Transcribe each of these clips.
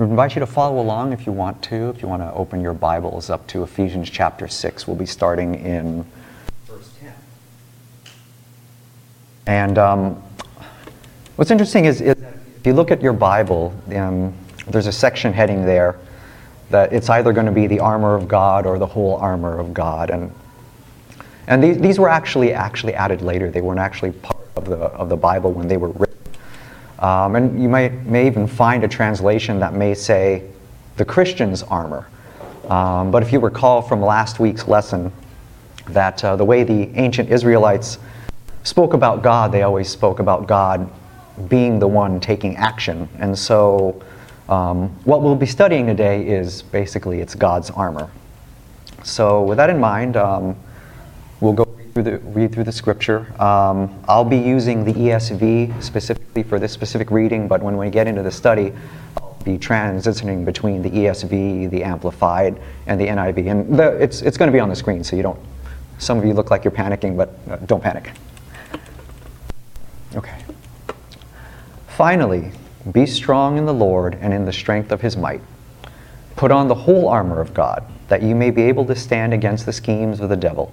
I invite you to follow along if you want to. If you want to open your Bibles up to Ephesians chapter 6, we'll be starting in verse 10. And um, what's interesting is, is, if you look at your Bible, um, there's a section heading there that it's either going to be the armor of God or the whole armor of God. And, and these, these were actually, actually added later. They weren't actually part of the, of the Bible when they were written. Um, and you might, may even find a translation that may say the Christian's armor. Um, but if you recall from last week's lesson, that uh, the way the ancient Israelites spoke about God, they always spoke about God being the one taking action. And so, um, what we'll be studying today is basically it's God's armor. So, with that in mind, um, we'll go through the, read through the scripture. Um, I'll be using the ESV specifically for this specific reading, but when we get into the study, I'll be transitioning between the ESV, the Amplified, and the NIV. And the, it's, it's going to be on the screen, so you don't, some of you look like you're panicking, but uh, don't panic. Okay. Finally, be strong in the Lord and in the strength of his might. Put on the whole armor of God, that you may be able to stand against the schemes of the devil.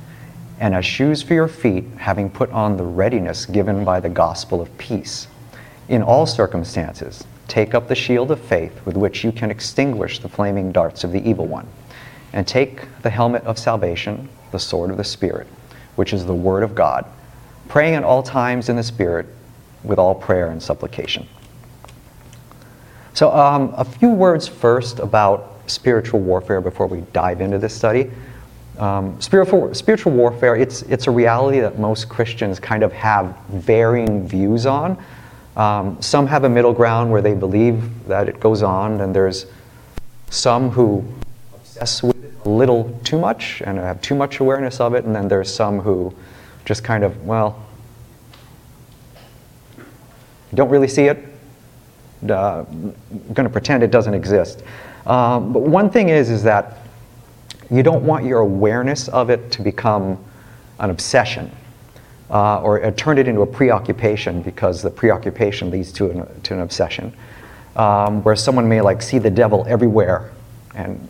and as shoes for your feet, having put on the readiness given by the gospel of peace. In all circumstances, take up the shield of faith with which you can extinguish the flaming darts of the evil one, and take the helmet of salvation, the sword of the Spirit, which is the Word of God, praying at all times in the Spirit with all prayer and supplication. So, um, a few words first about spiritual warfare before we dive into this study. Um, spiritual, spiritual warfare, it's, it's a reality that most Christians kind of have varying views on. Um, some have a middle ground where they believe that it goes on, and there's some who obsess with it a little too much and have too much awareness of it, and then there's some who just kind of, well, don't really see it, uh, going to pretend it doesn't exist. Um, but one thing is, is that you don't want your awareness of it to become an obsession uh, or uh, turn it into a preoccupation because the preoccupation leads to an, to an obsession. Um, where someone may like see the devil everywhere and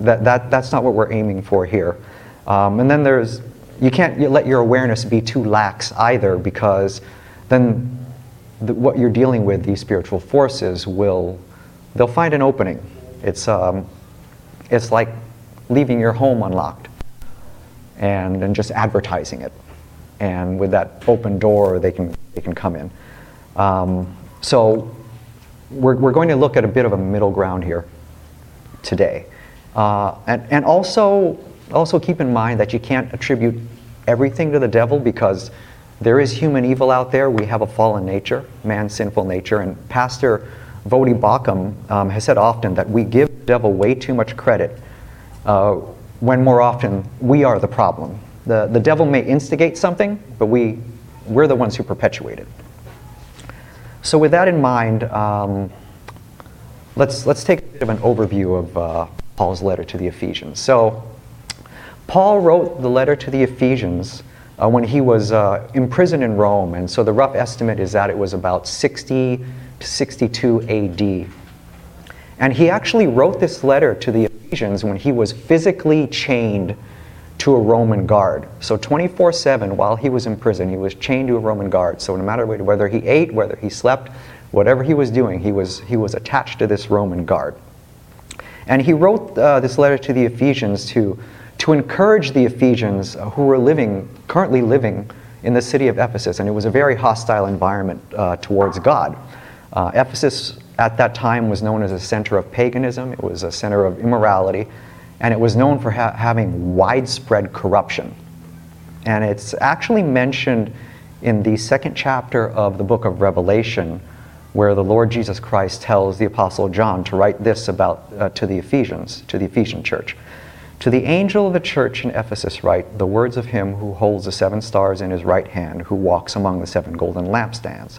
that, that, that's not what we're aiming for here. Um, and then there's, you can't let your awareness be too lax either because then the, what you're dealing with, these spiritual forces, will, they'll find an opening. It's, um, it's like leaving your home unlocked and, and just advertising it. And with that open door, they can, they can come in. Um, so we're, we're going to look at a bit of a middle ground here today. Uh, and, and also, also keep in mind that you can't attribute everything to the devil because there is human evil out there. We have a fallen nature, man's sinful nature. And Pastor Voddie Baucham um, has said often that we give the devil way too much credit uh, when more often we are the problem. The, the devil may instigate something, but we, we're the ones who perpetuate it. So, with that in mind, um, let's, let's take a bit of an overview of uh, Paul's letter to the Ephesians. So, Paul wrote the letter to the Ephesians uh, when he was uh, imprisoned in Rome, and so the rough estimate is that it was about 60 to 62 AD. And he actually wrote this letter to the Ephesians when he was physically chained to a Roman guard. So 24 7, while he was in prison, he was chained to a Roman guard. So no matter whether he ate, whether he slept, whatever he was doing, he was, he was attached to this Roman guard. And he wrote uh, this letter to the Ephesians to, to encourage the Ephesians uh, who were living, currently living in the city of Ephesus. And it was a very hostile environment uh, towards God. Uh, Ephesus at that time was known as a center of paganism, it was a center of immorality, and it was known for ha- having widespread corruption. And it's actually mentioned in the second chapter of the book of Revelation where the Lord Jesus Christ tells the Apostle John to write this about uh, to the Ephesians, to the Ephesian church. To the angel of the church in Ephesus, write the words of him who holds the seven stars in his right hand, who walks among the seven golden lampstands.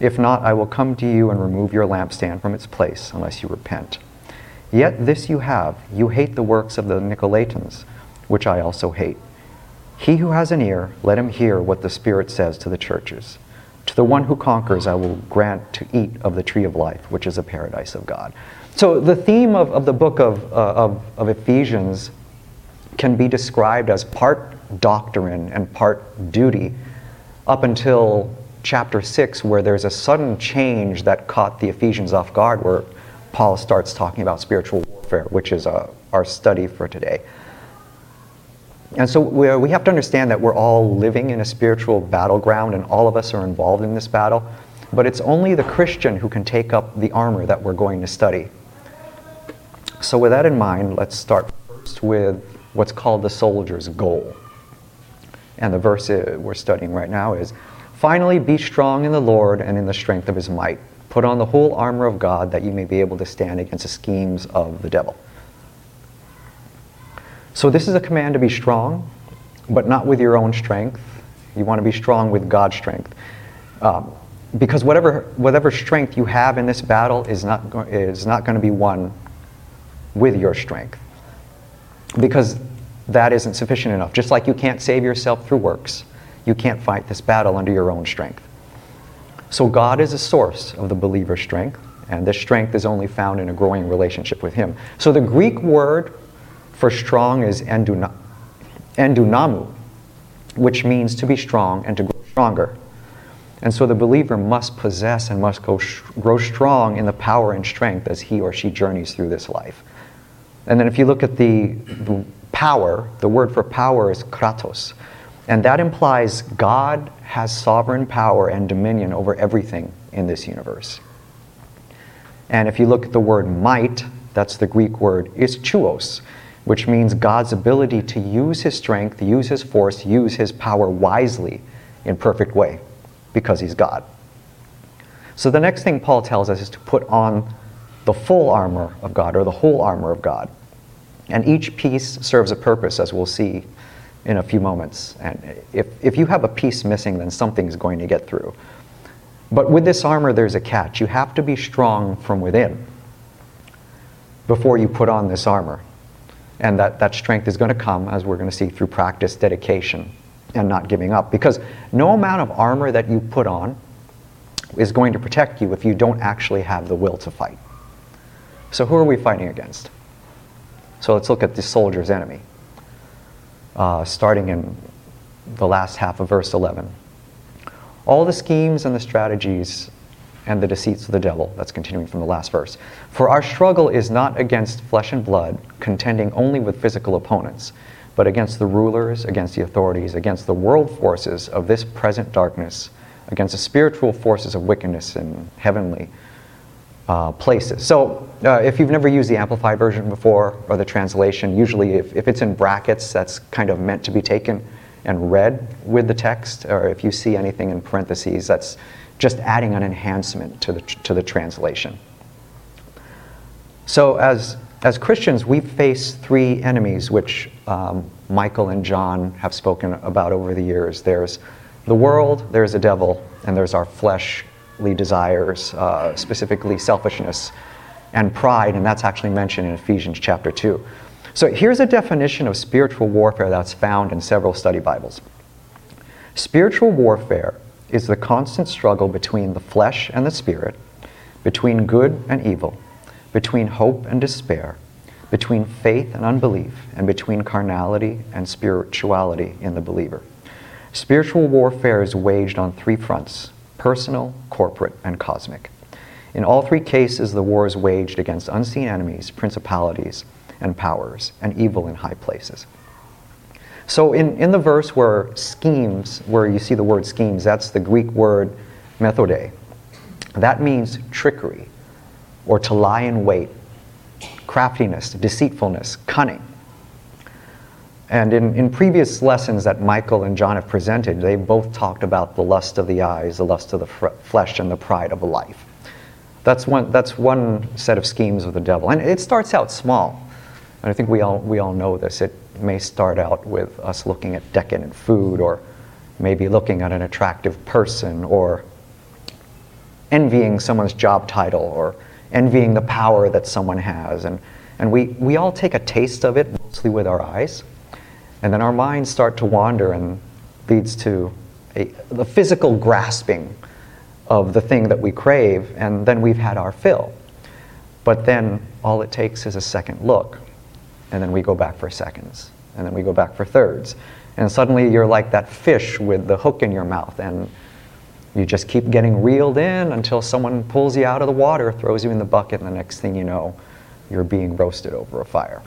If not, I will come to you and remove your lampstand from its place, unless you repent. Yet this you have you hate the works of the Nicolaitans, which I also hate. He who has an ear, let him hear what the Spirit says to the churches. To the one who conquers, I will grant to eat of the tree of life, which is a paradise of God. So, the theme of, of the book of, uh, of, of Ephesians can be described as part doctrine and part duty up until chapter 6, where there's a sudden change that caught the Ephesians off guard, where Paul starts talking about spiritual warfare, which is uh, our study for today. And so we, we have to understand that we're all living in a spiritual battleground and all of us are involved in this battle. But it's only the Christian who can take up the armor that we're going to study. So, with that in mind, let's start first with what's called the soldier's goal. And the verse uh, we're studying right now is Finally, be strong in the Lord and in the strength of his might. Put on the whole armor of God that you may be able to stand against the schemes of the devil. So, this is a command to be strong, but not with your own strength. You want to be strong with God's strength. Um, because whatever, whatever strength you have in this battle is not, is not going to be won with your strength. Because that isn't sufficient enough. Just like you can't save yourself through works, you can't fight this battle under your own strength. So, God is a source of the believer's strength, and this strength is only found in a growing relationship with Him. So, the Greek word for strong is enduna, endunamu, which means to be strong and to grow stronger. And so the believer must possess and must go, grow strong in the power and strength as he or she journeys through this life. And then if you look at the, the power, the word for power is kratos. And that implies God has sovereign power and dominion over everything in this universe. And if you look at the word might, that's the Greek word ischus, which means God's ability to use his strength, use his force, use his power wisely in perfect way because he's God. So the next thing Paul tells us is to put on the full armor of God or the whole armor of God. And each piece serves a purpose, as we'll see in a few moments. And if, if you have a piece missing, then something's going to get through. But with this armor, there's a catch. You have to be strong from within before you put on this armor. And that, that strength is going to come, as we're going to see, through practice, dedication, and not giving up. Because no amount of armor that you put on is going to protect you if you don't actually have the will to fight. So, who are we fighting against? So, let's look at the soldier's enemy, uh, starting in the last half of verse 11. All the schemes and the strategies and the deceits of the devil. That's continuing from the last verse. For our struggle is not against flesh and blood, contending only with physical opponents, but against the rulers, against the authorities, against the world forces of this present darkness, against the spiritual forces of wickedness in heavenly uh, places. So, uh, if you've never used the Amplified version before or the translation, usually if, if it's in brackets, that's kind of meant to be taken and read with the text, or if you see anything in parentheses, that's just adding an enhancement to the, to the translation. So, as, as Christians, we face three enemies, which um, Michael and John have spoken about over the years there's the world, there's the devil, and there's our fleshly desires, uh, specifically selfishness and pride, and that's actually mentioned in Ephesians chapter 2. So, here's a definition of spiritual warfare that's found in several study Bibles. Spiritual warfare is the constant struggle between the flesh and the spirit, between good and evil, between hope and despair, between faith and unbelief, and between carnality and spirituality in the believer. Spiritual warfare is waged on three fronts personal, corporate, and cosmic. In all three cases, the war is waged against unseen enemies, principalities, and powers, and evil in high places. So, in, in the verse where schemes, where you see the word schemes, that's the Greek word methode. That means trickery, or to lie in wait, craftiness, deceitfulness, cunning. And in, in previous lessons that Michael and John have presented, they both talked about the lust of the eyes, the lust of the fr- flesh, and the pride of life. That's one, that's one set of schemes of the devil. And it starts out small. And I think we all, we all know this. It may start out with us looking at decadent food, or maybe looking at an attractive person, or envying someone's job title, or envying the power that someone has. And, and we, we all take a taste of it, mostly with our eyes. And then our minds start to wander and leads to a, the physical grasping of the thing that we crave, and then we've had our fill. But then all it takes is a second look, and then we go back for seconds, and then we go back for thirds. And suddenly you're like that fish with the hook in your mouth, and you just keep getting reeled in until someone pulls you out of the water, throws you in the bucket, and the next thing you know, you're being roasted over a fire.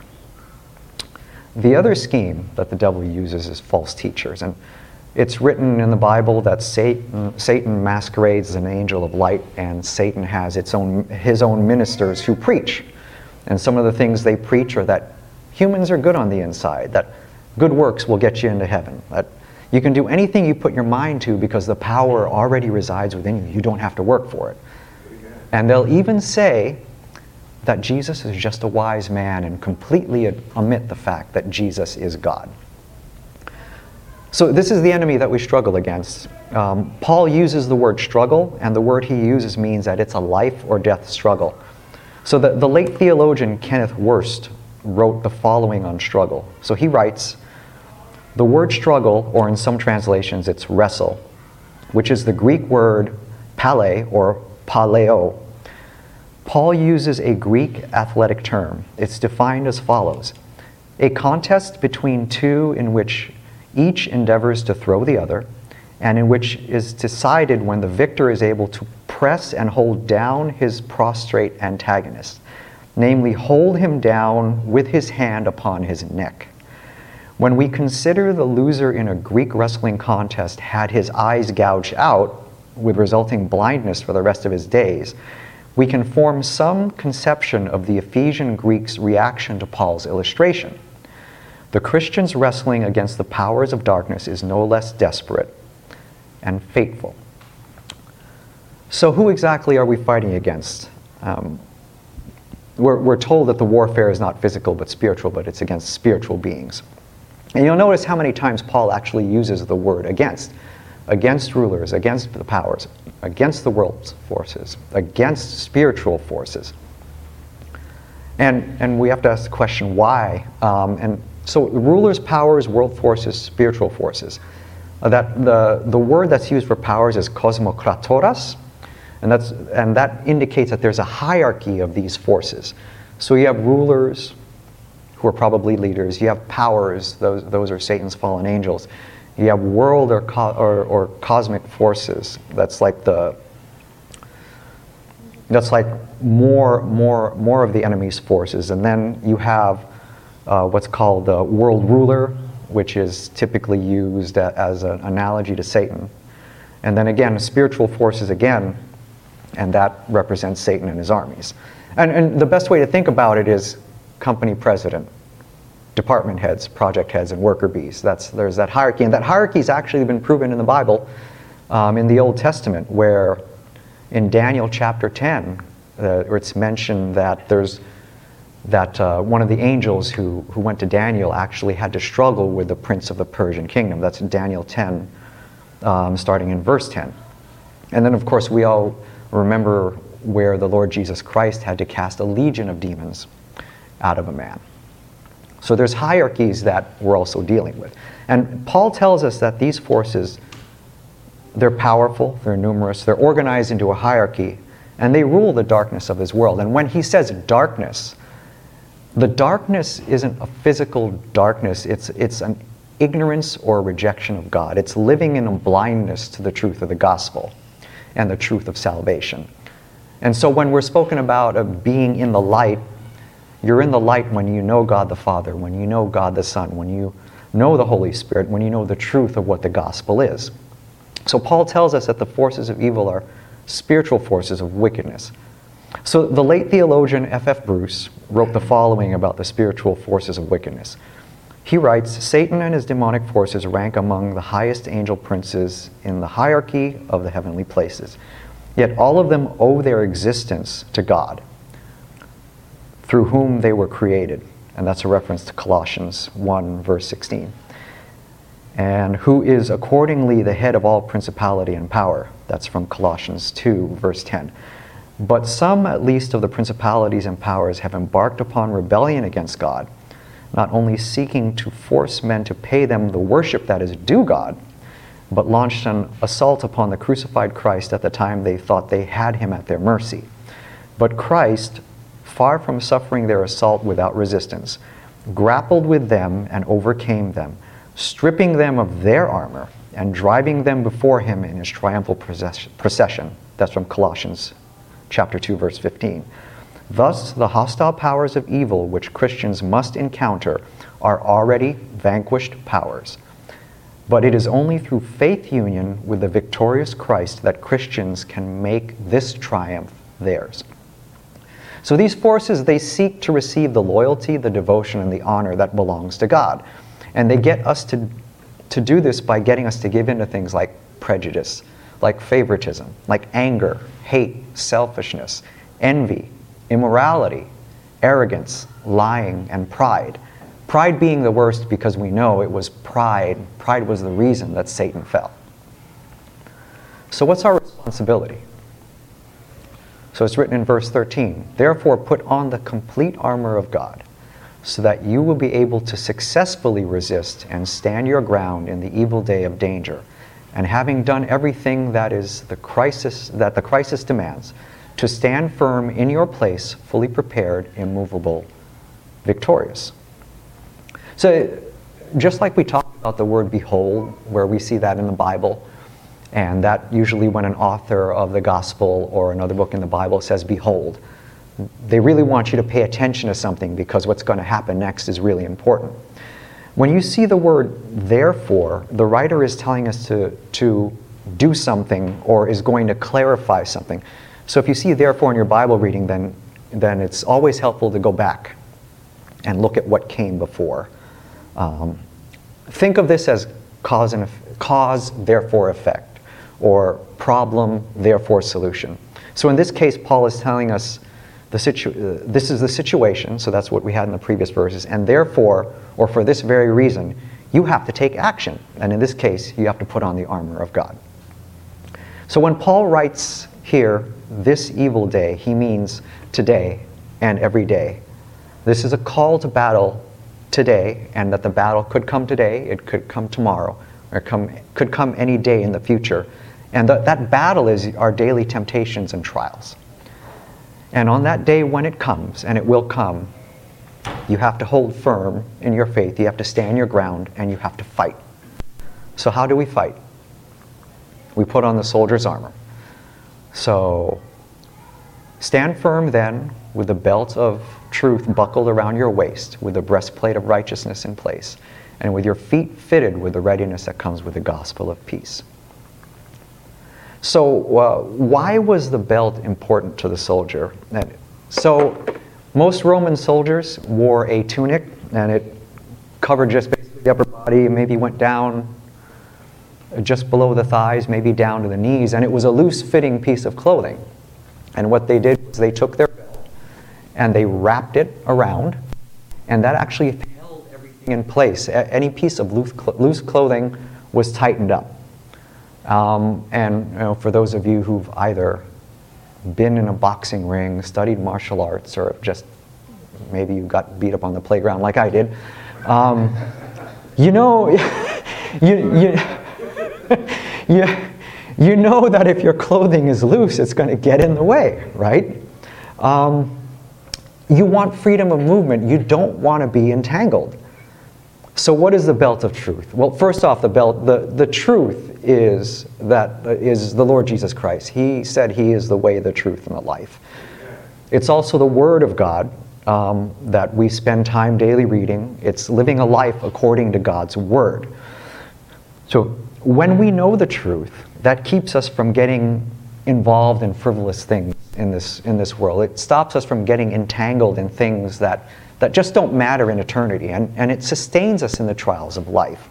The other scheme that the devil uses is false teachers. And it's written in the Bible that Satan, Satan masquerades as an angel of light, and Satan has its own, his own ministers who preach. And some of the things they preach are that humans are good on the inside, that good works will get you into heaven, that you can do anything you put your mind to because the power already resides within you. You don't have to work for it. And they'll even say that Jesus is just a wise man and completely omit the fact that Jesus is God. So, this is the enemy that we struggle against. Um, Paul uses the word struggle, and the word he uses means that it's a life or death struggle. So, the, the late theologian Kenneth Wuest wrote the following on struggle. So, he writes The word struggle, or in some translations, it's wrestle, which is the Greek word pale or paleo, Paul uses a Greek athletic term. It's defined as follows a contest between two in which each endeavors to throw the other, and in which is decided when the victor is able to press and hold down his prostrate antagonist, namely, hold him down with his hand upon his neck. When we consider the loser in a Greek wrestling contest had his eyes gouged out, with resulting blindness for the rest of his days, we can form some conception of the Ephesian Greeks' reaction to Paul's illustration. The Christian's wrestling against the powers of darkness is no less desperate and fateful. So, who exactly are we fighting against? Um, we're, we're told that the warfare is not physical but spiritual, but it's against spiritual beings. And you'll notice how many times Paul actually uses the word against against rulers, against the powers, against the world's forces, against spiritual forces. And, and we have to ask the question why. Um, and so, rulers, powers, world forces, spiritual forces. Uh, that the, the word that's used for powers is kosmokratoras, and, that's, and that indicates that there's a hierarchy of these forces. So, you have rulers who are probably leaders, you have powers, those, those are Satan's fallen angels. You have world or, co- or, or cosmic forces. That's like the that's like more, more, more of the enemy's forces. And then you have uh, what's called the world ruler, which is typically used as an analogy to Satan. And then again, spiritual forces again, and that represents Satan and his armies. And, and the best way to think about it is company president department heads, project heads, and worker bees. That's, there's that hierarchy. And that hierarchy has actually been proven in the Bible um, in the Old Testament, where in Daniel chapter 10, uh, it's mentioned that there's that uh, one of the angels who, who went to Daniel actually had to struggle with the prince of the Persian kingdom. That's in Daniel 10, um, starting in verse 10. And then, of course, we all remember where the Lord Jesus Christ had to cast a legion of demons out of a man. So there's hierarchies that we're also dealing with. And Paul tells us that these forces, they're powerful, they're numerous, they're organized into a hierarchy, and they rule the darkness of this world. And when he says darkness, the darkness isn't a physical darkness, it's, it's an ignorance or rejection of God. It's living in a blindness to the truth of the gospel and the truth of salvation. And so when we're spoken about of being in the light, you're in the light when you know God the Father, when you know God the Son, when you know the Holy Spirit, when you know the truth of what the gospel is. So Paul tells us that the forces of evil are spiritual forces of wickedness. So the late theologian F.F. F. Bruce wrote the following about the spiritual forces of wickedness. He writes Satan and his demonic forces rank among the highest angel princes in the hierarchy of the heavenly places. Yet all of them owe their existence to God, through whom they were created. And that's a reference to Colossians 1, verse 16. And who is accordingly the head of all principality and power. That's from Colossians 2, verse 10. But some, at least, of the principalities and powers have embarked upon rebellion against God, not only seeking to force men to pay them the worship that is due God, but launched an assault upon the crucified Christ at the time they thought they had him at their mercy. But Christ, far from suffering their assault without resistance, grappled with them and overcame them, stripping them of their armor and driving them before him in his triumphal procession. That's from Colossians chapter 2 verse 15. Thus the hostile powers of evil which Christians must encounter are already vanquished powers. But it is only through faith union with the victorious Christ that Christians can make this triumph theirs. So these forces, they seek to receive the loyalty, the devotion, and the honor that belongs to God. And they get us to, to do this by getting us to give in to things like prejudice, like favoritism, like anger, hate, selfishness, envy, immorality, arrogance, lying, and pride. Pride being the worst because we know it was pride. Pride was the reason that Satan fell. So, what's our responsibility? So, it's written in verse 13 Therefore, put on the complete armor of God, so that you will be able to successfully resist and stand your ground in the evil day of danger. And having done everything that is the crisis that the crisis demands, to stand firm in your place, fully prepared, immovable, victorious. So, just like we talked about the word behold, where we see that in the Bible, and that usually when an author of the gospel or another book in the Bible says behold, they really want you to pay attention to something because what's going to happen next is really important. When you see the word therefore, the writer is telling us to, to do something or is going to clarify something. So if you see therefore in your Bible reading, then, then it's always helpful to go back and look at what came before. Um, think of this as cause, and, cause, therefore effect, or problem, therefore solution. So in this case, Paul is telling us the situ- uh, this is the situation, so that's what we had in the previous verses, and therefore, or for this very reason, you have to take action. And in this case, you have to put on the armor of God. So when Paul writes here, this evil day, he means today and every day. This is a call to battle today, and that the battle could come today, it could come tomorrow, or come, could come any day in the future. And the, that battle is our daily temptations and trials. And on that day when it comes, and it will come, you have to hold firm in your faith, you have to stand your ground, and you have to fight. So, how do we fight? We put on the soldier's armor. So, stand firm then with the belt of truth buckled around your waist, with the breastplate of righteousness in place, and with your feet fitted with the readiness that comes with the gospel of peace. So, uh, why was the belt important to the soldier? So, most Roman soldiers wore a tunic, and it covered just basically the upper body, maybe went down just below the thighs, maybe down to the knees, and it was a loose fitting piece of clothing. And what they did was they took their belt and they wrapped it around, and that actually held everything in place. Any piece of loose clothing was tightened up. Um, and you know, for those of you who've either been in a boxing ring, studied martial arts, or just maybe you got beat up on the playground like I did, um, you know, you, you, you, you know that if your clothing is loose, it's going to get in the way, right? Um, you want freedom of movement. You don't want to be entangled. So, what is the belt of truth? Well, first off, the belt, the, the truth is that is the Lord Jesus Christ. He said he is the way, the truth, and the life. It's also the Word of God um, that we spend time daily reading. It's living a life according to God's Word. So when we know the truth, that keeps us from getting involved in frivolous things in this, in this world. It stops us from getting entangled in things that, that just don't matter in eternity, and, and it sustains us in the trials of life.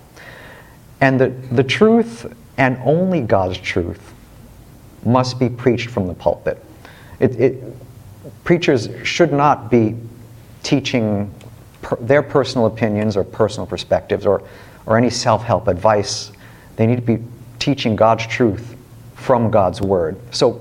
And the, the truth, and only God's truth, must be preached from the pulpit. It, it, preachers should not be teaching per, their personal opinions or personal perspectives or, or any self help advice. They need to be teaching God's truth from God's word. So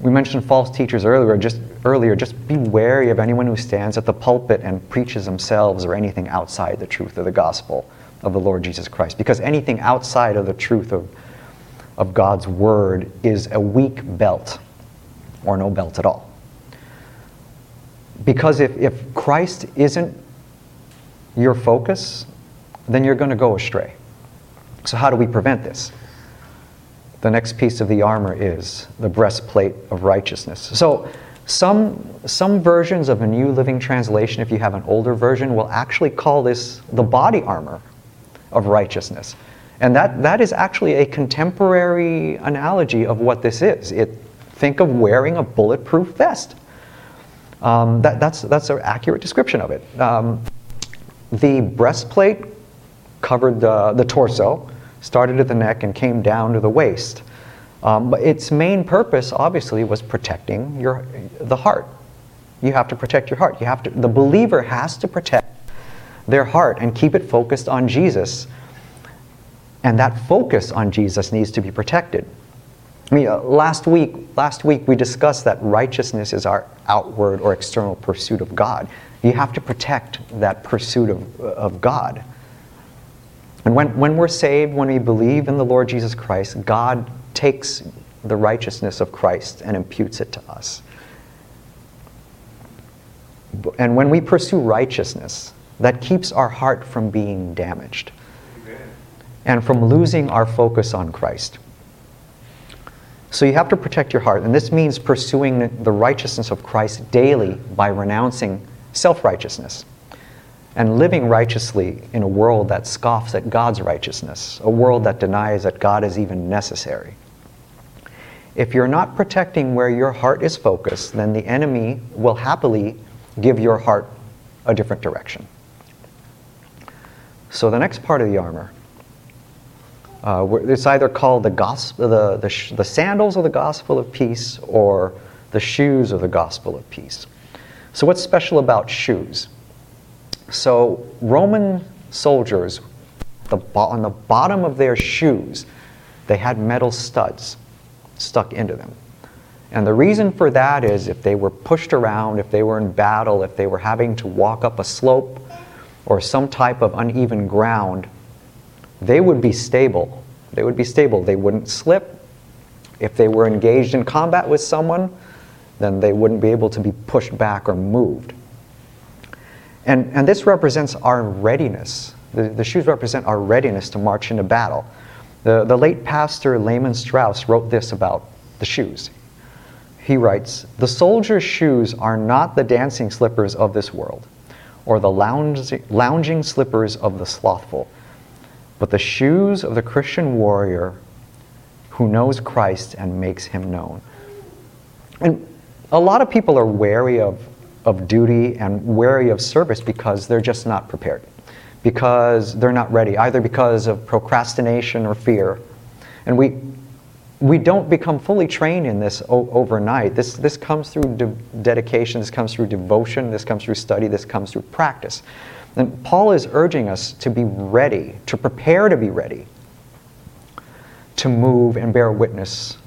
we mentioned false teachers earlier. Just earlier, just be wary of anyone who stands at the pulpit and preaches themselves or anything outside the truth of the gospel of the Lord Jesus Christ. Because anything outside of the truth of, of God's word is a weak belt or no belt at all. Because if, if Christ isn't your focus, then you're going to go astray. So, how do we prevent this? The next piece of the armor is the breastplate of righteousness. So, some, some versions of a New Living Translation, if you have an older version, will actually call this the body armor of righteousness. And that, that is actually a contemporary analogy of what this is. It, think of wearing a bulletproof vest. Um, that, that's, that's an accurate description of it. Um, the breastplate covered the, the torso, started at the neck, and came down to the waist. Um, but its main purpose, obviously, was protecting your, the heart. You have to protect your heart. You have to, the believer has to protect their heart and keep it focused on Jesus. And that focus on Jesus needs to be protected. I mean, uh, last week, last week we discussed that righteousness is our outward or external pursuit of God. You have to protect that pursuit of, of God. And when, when we're saved, when we believe in the Lord Jesus Christ, God takes the righteousness of Christ and imputes it to us. And when we pursue righteousness, that keeps our heart from being damaged Amen. and from losing our focus on Christ. So you have to protect your heart, and this means pursuing the righteousness of Christ daily by renouncing self righteousness and living righteously in a world that scoffs at God's righteousness, a world that denies that God is even necessary. If you're not protecting where your heart is focused, then the enemy will happily give your heart a different direction. So the next part of the armor, uh, it's either called the, gospel, the, the, the sandals of the gospel of peace or the shoes of the gospel of peace. So what's special about shoes? So Roman soldiers, the, on the bottom of their shoes, they had metal studs stuck into them. And the reason for that is if they were pushed around, if they were in battle, if they were having to walk up a slope, or some type of uneven ground, they would be stable. They would be stable. They wouldn't slip. If they were engaged in combat with someone, then they wouldn't be able to be pushed back or moved. And, and this represents our readiness. The, the shoes represent our readiness to march into battle. The, the late pastor Lehman Strauss wrote this about the shoes. He writes The soldier's shoes are not the dancing slippers of this world or the lounging slippers of the slothful, but the shoes of the Christian warrior who knows Christ and makes him known. And a lot of people are wary of, of duty and wary of service because they're just not prepared, because they're not ready, either because of procrastination or fear. And we, we don't become fully trained in this o- overnight. This, this comes through de- dedication, this comes through devotion, this comes through study, this comes through practice. And Paul is urging us to be ready, to prepare to be ready, to move and bear witness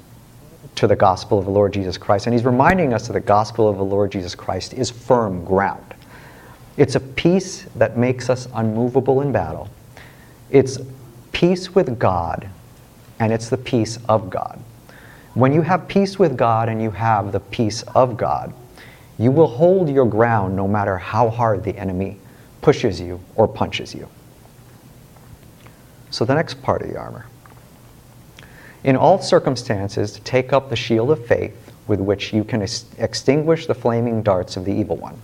to the gospel of the Lord Jesus Christ. And he's reminding us that the gospel of the Lord Jesus Christ is firm ground. It's a peace that makes us unmovable in battle. It's peace with God and it's the peace of God. When you have peace with God and you have the peace of God, you will hold your ground no matter how hard the enemy pushes you or punches you. So, the next part of the armor In all circumstances, take up the shield of faith with which you can ex- extinguish the flaming darts of the evil one,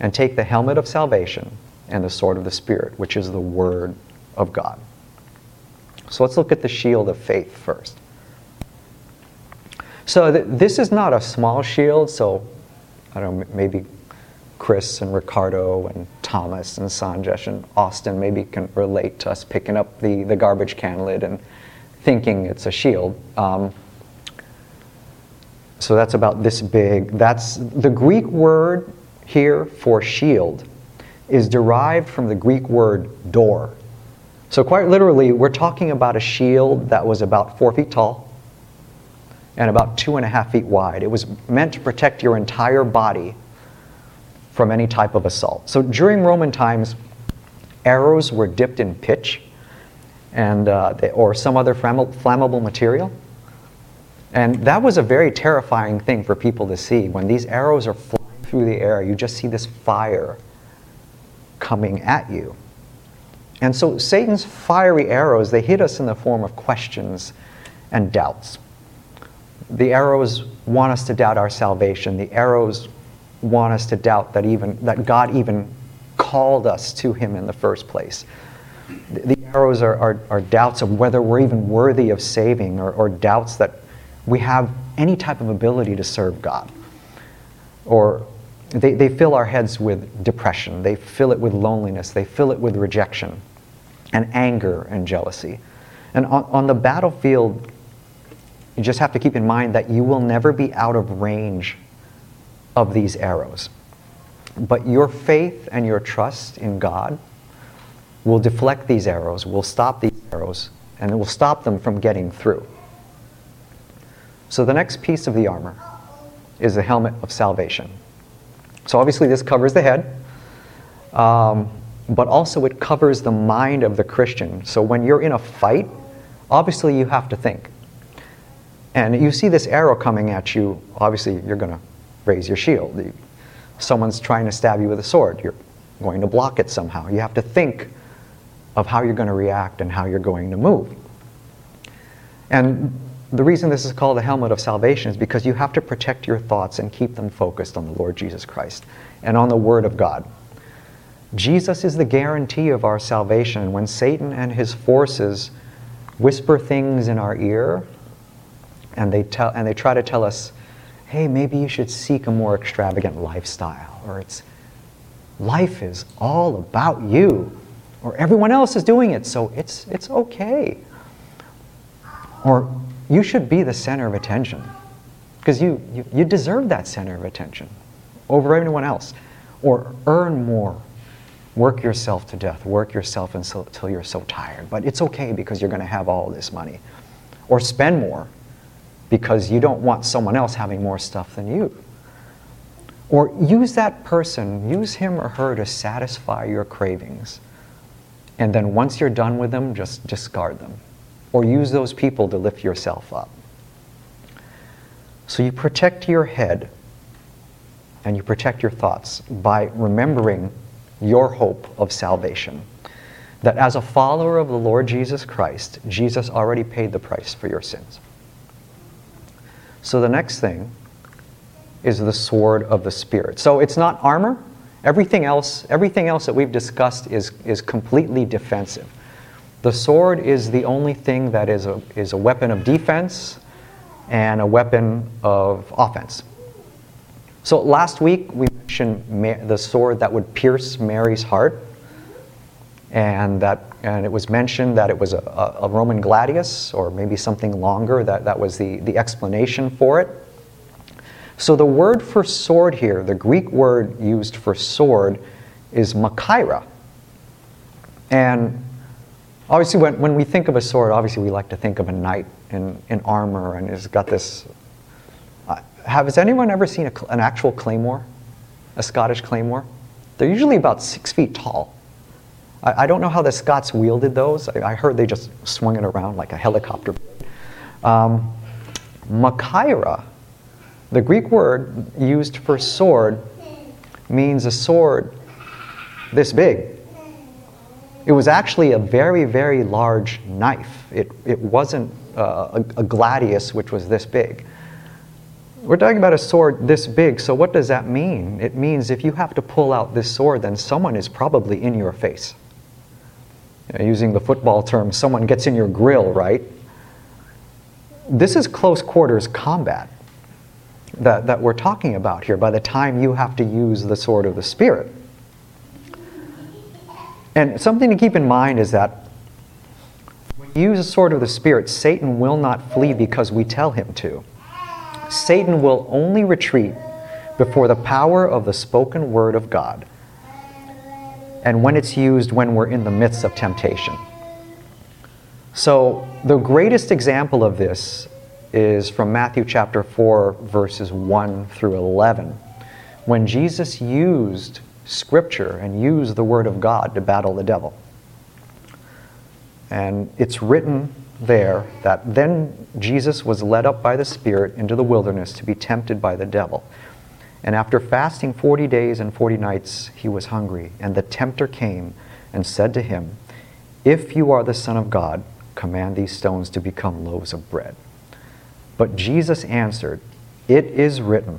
and take the helmet of salvation and the sword of the Spirit, which is the Word of God. So let's look at the shield of faith first. So th- this is not a small shield, so I don't know, maybe Chris and Ricardo and Thomas and Sanjesh and Austin maybe can relate to us picking up the, the garbage can lid and thinking it's a shield. Um, so that's about this big. That's the Greek word here for shield is derived from the Greek word door. So quite literally, we're talking about a shield that was about four feet tall and about two and a half feet wide. It was meant to protect your entire body from any type of assault. So during Roman times, arrows were dipped in pitch and, uh, or some other flammable material. And that was a very terrifying thing for people to see. When these arrows are flying through the air, you just see this fire coming at you. And so Satan's fiery arrows, they hit us in the form of questions and doubts. The arrows want us to doubt our salvation. The arrows want us to doubt that even that God even called us to him in the first place. The, arrows are, are, are, doubts of whether we're even worthy of saving or, or doubts that we have any type of ability to serve God. Or they, they fill our heads with depression, they fill it with loneliness, they fill it with rejection and anger and jealousy. And on, on the battlefield, you just have to keep in mind that you will never be out of range of these arrows. But your faith and your trust in God will deflect these arrows, will stop these arrows, and it will stop them from getting through. So the next piece of the armor is the helmet of salvation. So obviously, this covers the head, um, but also it covers the mind of the Christian. So when you're in a fight, obviously you have to think. And you see this arrow coming at you, obviously you're going to raise your shield. Someone's trying to stab you with a sword. You're going to block it somehow. You have to think of how you're going to react and how you're going to move. And the reason this is called the helmet of salvation is because you have to protect your thoughts and keep them focused on the Lord Jesus Christ and on the Word of God. Jesus is the guarantee of our salvation. When Satan and his forces whisper things in our ear and they, tell, and they try to tell us, hey, maybe you should seek a more extravagant lifestyle, or it's life is all about you, or everyone else is doing it, so it's, it's okay. Or you should be the center of attention, because you, you, you deserve that center of attention over anyone else. Or earn more. Work yourself to death. Work yourself until, until you're so tired. But it's okay because you're going to have all this money. Or spend more because you don't want someone else having more stuff than you. Or use that person, use him or her to satisfy your cravings. And then once you're done with them, just discard them. Or use those people to lift yourself up. So you protect your head and you protect your thoughts by remembering your hope of salvation. That as a follower of the Lord Jesus Christ, Jesus already paid the price for your sins. So the next thing is the sword of the Spirit. So it's not armor. Everything else, everything else that we've discussed is, is completely defensive. The sword is the only thing that is a, is a weapon of defense and a weapon of offense. So last week we mentioned the sword that would pierce Mary's heart, and that and it was mentioned that it was a, a, Roman gladius or maybe something longer. That that was the the explanation for it. So the word for sword here, the Greek word used for sword, is machaira. And obviously, when, when we think of a sword, obviously we like to think of a knight in, in armor and he's got this Have has anyone ever seen a, an actual claymore? A Scottish claymore? They're usually about six feet tall. I, I don't know how the Scots wielded those. I, I, heard they just swung it around like a helicopter. Um, Machaira, the Greek word used for sword, means a sword this big. It was actually a very, very large knife. It, it wasn't uh, a, a gladius which was this big. We're talking about a sword this big, so what does that mean? It means if you have to pull out this sword, then someone is probably in your face. You know, using the football term, someone gets in your grill, right? This is close quarters combat that, that we're talking about here by the time you have to use the sword of the Spirit. And something to keep in mind is that when you use the sword of the Spirit, Satan will not flee because we tell him to. Satan will only retreat before the power of the spoken word of God and when it's used when we're in the midst of temptation. So, the greatest example of this is from Matthew chapter 4, verses 1 through 11, when Jesus used scripture and use the word of God to battle the devil. And it's written there that then Jesus was led up by the Spirit into the wilderness to be tempted by the devil. And after fasting 40 days and 40 nights, he was hungry. And the tempter came and said to him, If you are the Son of God, command these stones to become loaves of bread. But Jesus answered, It is written,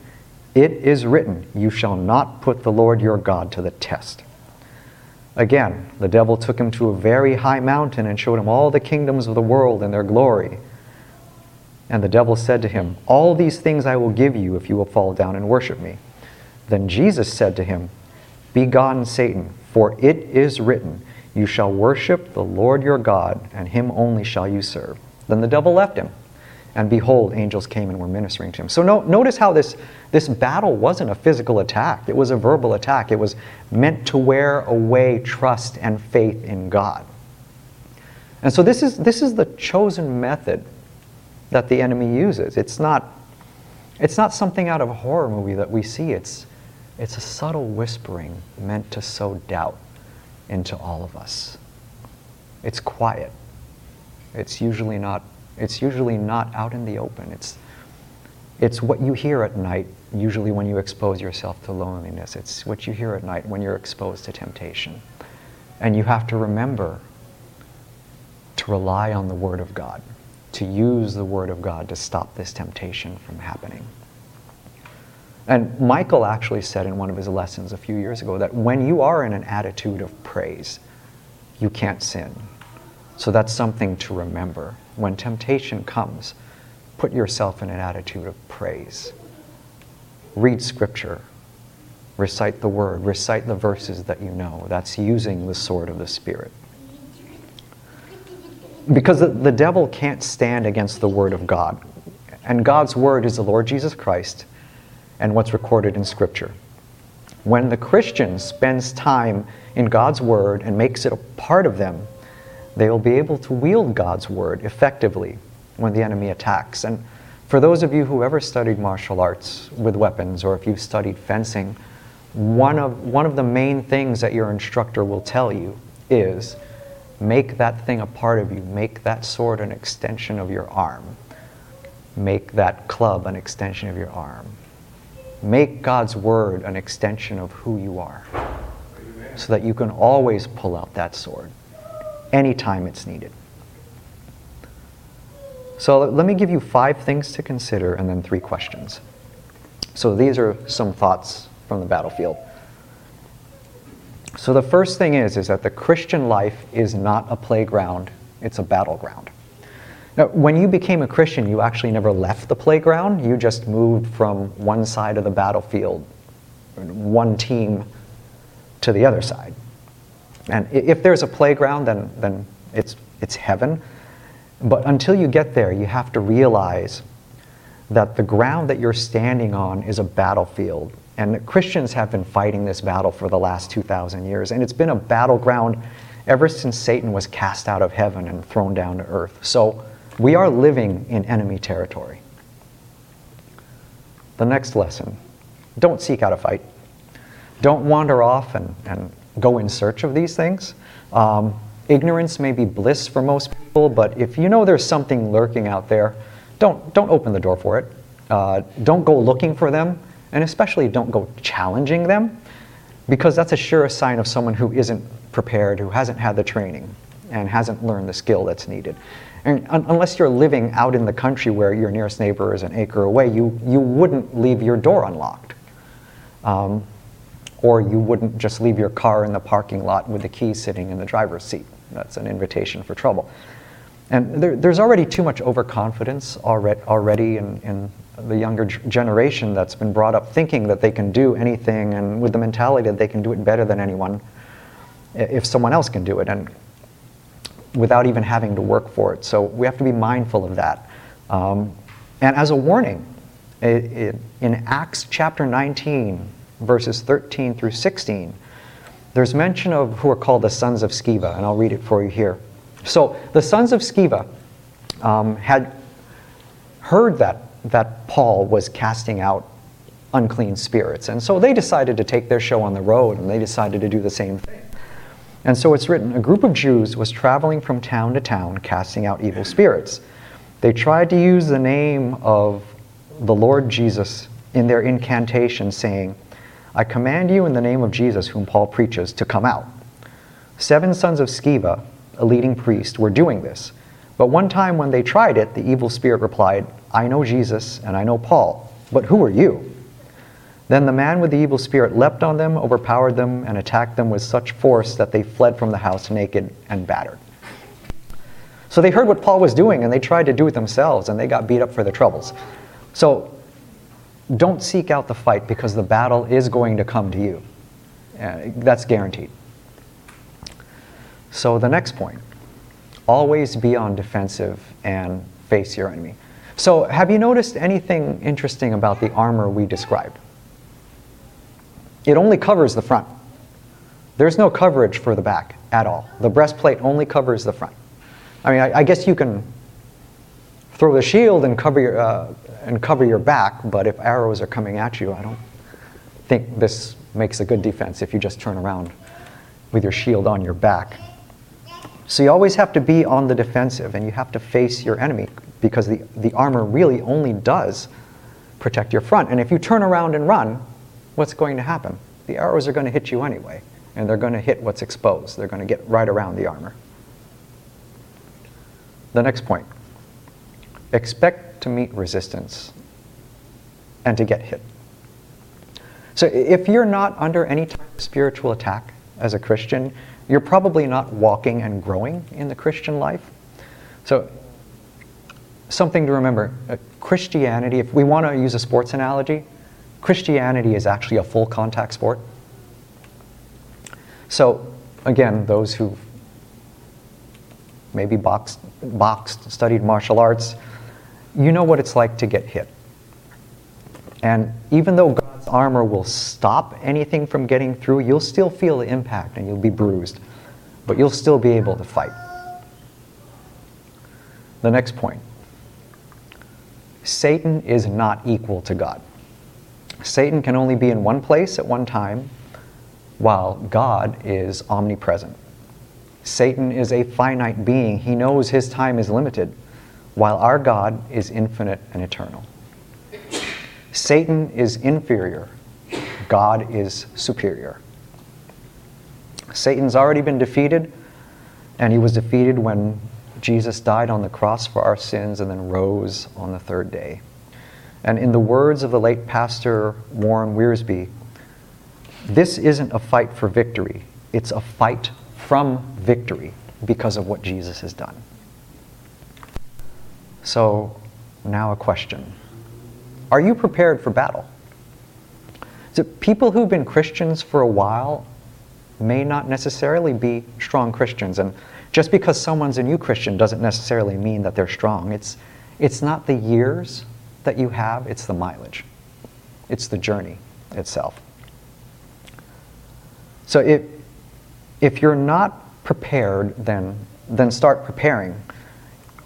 it is written, You shall not put the Lord your God to the test. Again, the devil took him to a very high mountain and showed him all the kingdoms of the world and their glory. And the devil said to him, All these things I will give you if you will fall down and worship me. Then Jesus said to him, Begone, Satan, for it is written, You shall worship the Lord your God, and him only shall you serve. Then the devil left him. And behold, angels came and were ministering to him. So no, notice how this, this battle wasn't a physical attack, it was a verbal attack. It was meant to wear away trust and faith in God. And so this is, this is the chosen method that the enemy uses. It's not, it's not something out of a horror movie that we see, it's, it's a subtle whispering meant to sow doubt into all of us. It's quiet. It's usually not it's usually not out in the open. It's, it's what you hear at night, usually when you expose yourself to loneliness. It's what you hear at night when you're exposed to temptation. And you have to remember to rely on the Word of God, to use the Word of God to stop this temptation from happening. And Michael actually said in one of his lessons a few years ago that when you are in an attitude of praise, you can't sin. So that's something to remember when temptation comes, put yourself in an attitude of praise. Read scripture. Recite the word. Recite the verses that you know. That's using the sword of the Spirit. Because the, devil can't stand against the word of God. And God's word is the Lord Jesus Christ and what's recorded in scripture. When the Christian spends time in God's word and makes it a part of them, they will be able to wield God's word effectively when the enemy attacks. And for those of you who ever studied martial arts with weapons, or if you've studied fencing, one of, one of the main things that your instructor will tell you is make that thing a part of you, make that sword an extension of your arm, make that club an extension of your arm. Make God's word an extension of who you are so that you can always pull out that sword anytime it's needed. So let me give you five things to consider and then three questions. So these are some thoughts from the battlefield. So the first thing is is that the Christian life is not a playground, it's a battleground. Now, when you became a Christian, you actually never left the playground. You just moved from one side of the battlefield, one team to the other side. And if there's a playground, then, then it's, it's heaven. But until you get there, you have to realize that the ground that you're standing on is a battlefield. And Christians have been fighting this battle for the last 2,000 years. And it's been a battleground ever since Satan was cast out of heaven and thrown down to earth. So we are living in enemy territory. The next lesson don't seek out a fight. Don't wander off and, and go in search of these things. Um, ignorance may be bliss for most people, but if you know there's something lurking out there, don't, don't open the door for it. Uh, don't go looking for them, and especially don't go challenging them, because that's a sure sign of someone who isn't prepared, who hasn't had the training, and hasn't learned the skill that's needed. And un- unless you're living out in the country where your nearest neighbor is an acre away, you, you wouldn't leave your door unlocked. Um, or you wouldn't just leave your car in the parking lot with the key sitting in the driver's seat. That's an invitation for trouble. And there, there's already too much overconfidence already, already in, in the younger generation that's been brought up thinking that they can do anything and with the mentality that they can do it better than anyone if someone else can do it and without even having to work for it. So we have to be mindful of that. Um, and as a warning, it, it, in Acts chapter 19, verses 13 through 16, there's mention of who are called the sons of Sceva, and I'll read it for you here. So the sons of Sceva um, had heard that, that Paul was casting out unclean spirits, and so they decided to take their show on the road, and they decided to do the same thing. And so it's written a group of Jews was traveling from town to town casting out evil spirits. They tried to use the name of the Lord Jesus in their incantation, saying, I command you in the name of Jesus, whom Paul preaches, to come out. Seven sons of Sceva, a leading priest, were doing this. But one time when they tried it, the evil spirit replied, I know Jesus and I know Paul, but who are you? Then the man with the evil spirit leapt on them, overpowered them, and attacked them with such force that they fled from the house naked and battered. So they heard what Paul was doing and they tried to do it themselves and they got beat up for their troubles. So don't seek out the fight because the battle is going to come to you. Uh, that's guaranteed. So, the next point always be on defensive and face your enemy. So, have you noticed anything interesting about the armor we described? It only covers the front. There's no coverage for the back at all. The breastplate only covers the front. I mean, I, I guess you can throw the shield and cover your, uh, and cover your back, but if arrows are coming at you, I don't think this makes a good defense if you just turn around with your shield on your back. So you always have to be on the defensive and you have to face your enemy because the, the armor really only does protect your front. And if you turn around and run, what's going to happen? The arrows are going to hit you anyway, and they're going to hit what's exposed. They're going to get right around the armor. The next point expect to meet resistance and to get hit. So if you're not under any type of spiritual attack as a Christian, you're probably not walking and growing in the Christian life. So something to remember, uh, Christianity, if we want to use a sports analogy, Christianity is actually a full contact sport. So again, those who maybe boxed, boxed, studied martial arts, you know what it's like to get hit. And even though God's armor will stop anything from getting through, you'll still feel the impact and you'll be bruised, but you'll still be able to fight. The next point Satan is not equal to God. Satan can only be in one place at one time, while God is omnipresent. Satan is a finite being. He knows his time is limited while our God is infinite and eternal. Satan is inferior, God is superior. Satan's already been defeated, and he was defeated when Jesus died on the cross for our sins and then rose on the third day. And in the words of the late pastor Warren Wiersbe, this isn't a fight for victory, it's a fight from victory because of what Jesus has done. So, now a question Are you prepared for battle? So, people who've been Christians for a while may not necessarily be strong Christians. And just because someone's a new Christian doesn't necessarily mean that they're strong. It's, it's not the years that you have, it's the mileage, it's the journey itself. So, if, if you're not prepared, then, then start preparing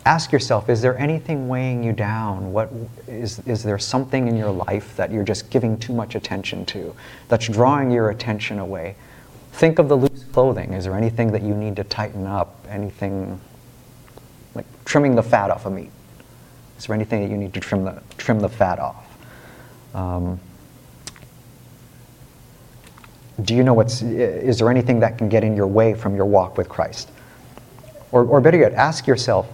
ask yourself is there anything weighing you down? What, is, is there something in your life that you're just giving too much attention to, that's drawing your attention away? Think of the loose clothing. Is there anything that you need to tighten up? Anything like trimming the fat off of meat? Is there anything that you need to trim the, trim the fat off? Um, do you know what's, is there anything that can get in your way from your walk with Christ? Or, or better yet, ask yourself,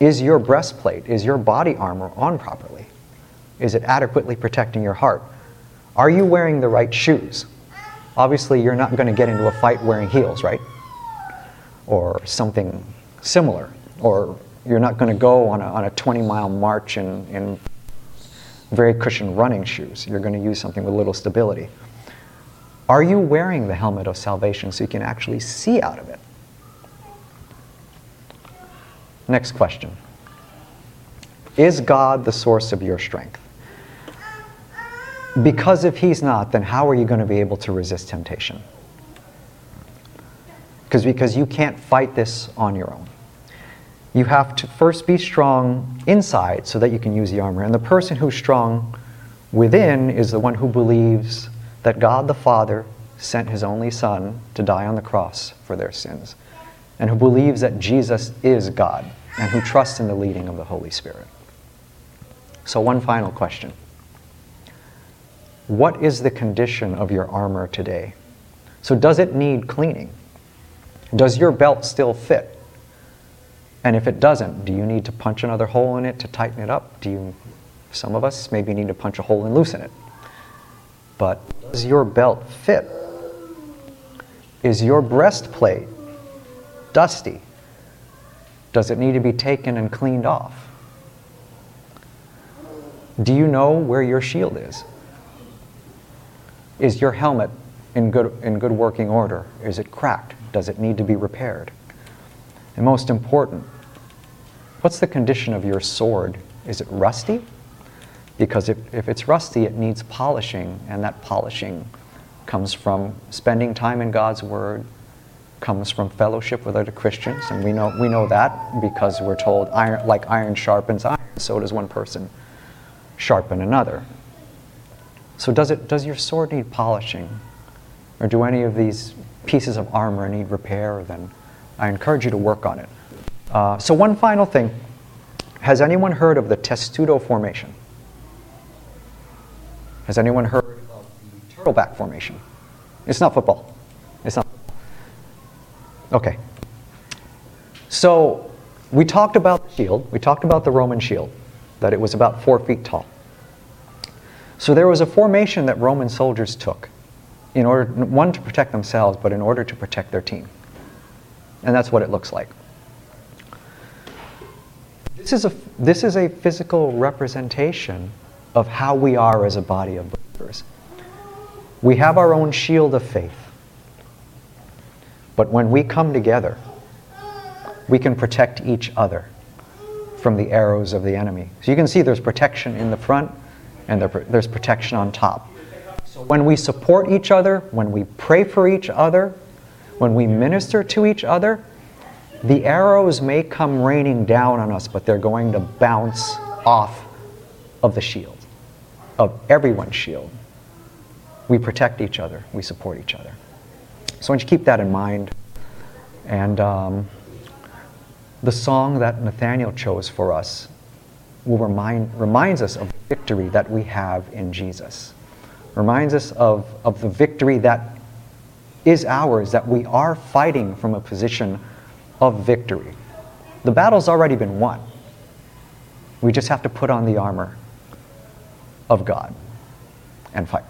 is your breastplate, is your body armor on properly? Is it adequately protecting your heart? Are you wearing the right shoes? Obviously, you're not going to get into a fight wearing heels, right? Or something similar. Or you're not going to go on a, on a 20 mile march in, in very cushioned running shoes. You're going to use something with little stability. Are you wearing the helmet of salvation so you can actually see out of it? Next question Is God the source of your strength? Because if He's not, then how are you going to be able to resist temptation? Because because you can't fight this on your own. You have to first be strong inside so that you can use the armor. And the person who's strong within is the one who believes that God the Father sent his only Son to die on the cross for their sins, and who believes that Jesus is God and who trust in the leading of the Holy Spirit. So, one final question What is the condition of your armor today? So, does it need cleaning? Does your belt still fit? And if it doesn't, do you need to punch another hole in it to tighten it up? Do you, some of us maybe need to punch a hole and loosen it. But does your belt fit? Is your breastplate dusty? Does it need to be taken and cleaned off? Do you know where your shield is? Is your helmet in good, in good working order? Is it cracked? Does it need to be repaired? And most important, what's the condition of your sword? Is it rusty? Because if, if it's rusty, it needs polishing, and that polishing comes from spending time in God's Word, comes from fellowship with other Christians, and we know, we know that because we're told, iron, like iron sharpens iron, so does one person sharpen another. So does, it, does your sword need polishing? Or do any of these pieces of armor need repair? Then I encourage you to work on it. Uh, so one final thing. Has anyone heard of the testudo formation? Has anyone heard of the turtleback formation? It's not football. Okay. So we talked about the shield. We talked about the Roman shield, that it was about four feet tall. So there was a formation that Roman soldiers took in order, one, to protect themselves, but in order to protect their team. And that's what it looks like. This is a, this is a physical representation of how we are as a body of believers. We have our own shield of faith. But when we come together, we can protect each other from the arrows of the enemy. So you can see there's protection in the front and there's protection on top. So when we support each other, when we pray for each other, when we minister to each other, the arrows may come raining down on us, but they're going to bounce off of the shield, of everyone's shield. We protect each other, we support each other. So I want you to keep that in mind. And um, the song that Nathaniel chose for us will remind, reminds us of the victory that we have in Jesus. Reminds us of, of the victory that is ours, that we are fighting from a position of victory. The battle's already been won. We just have to put on the armor of God and fight.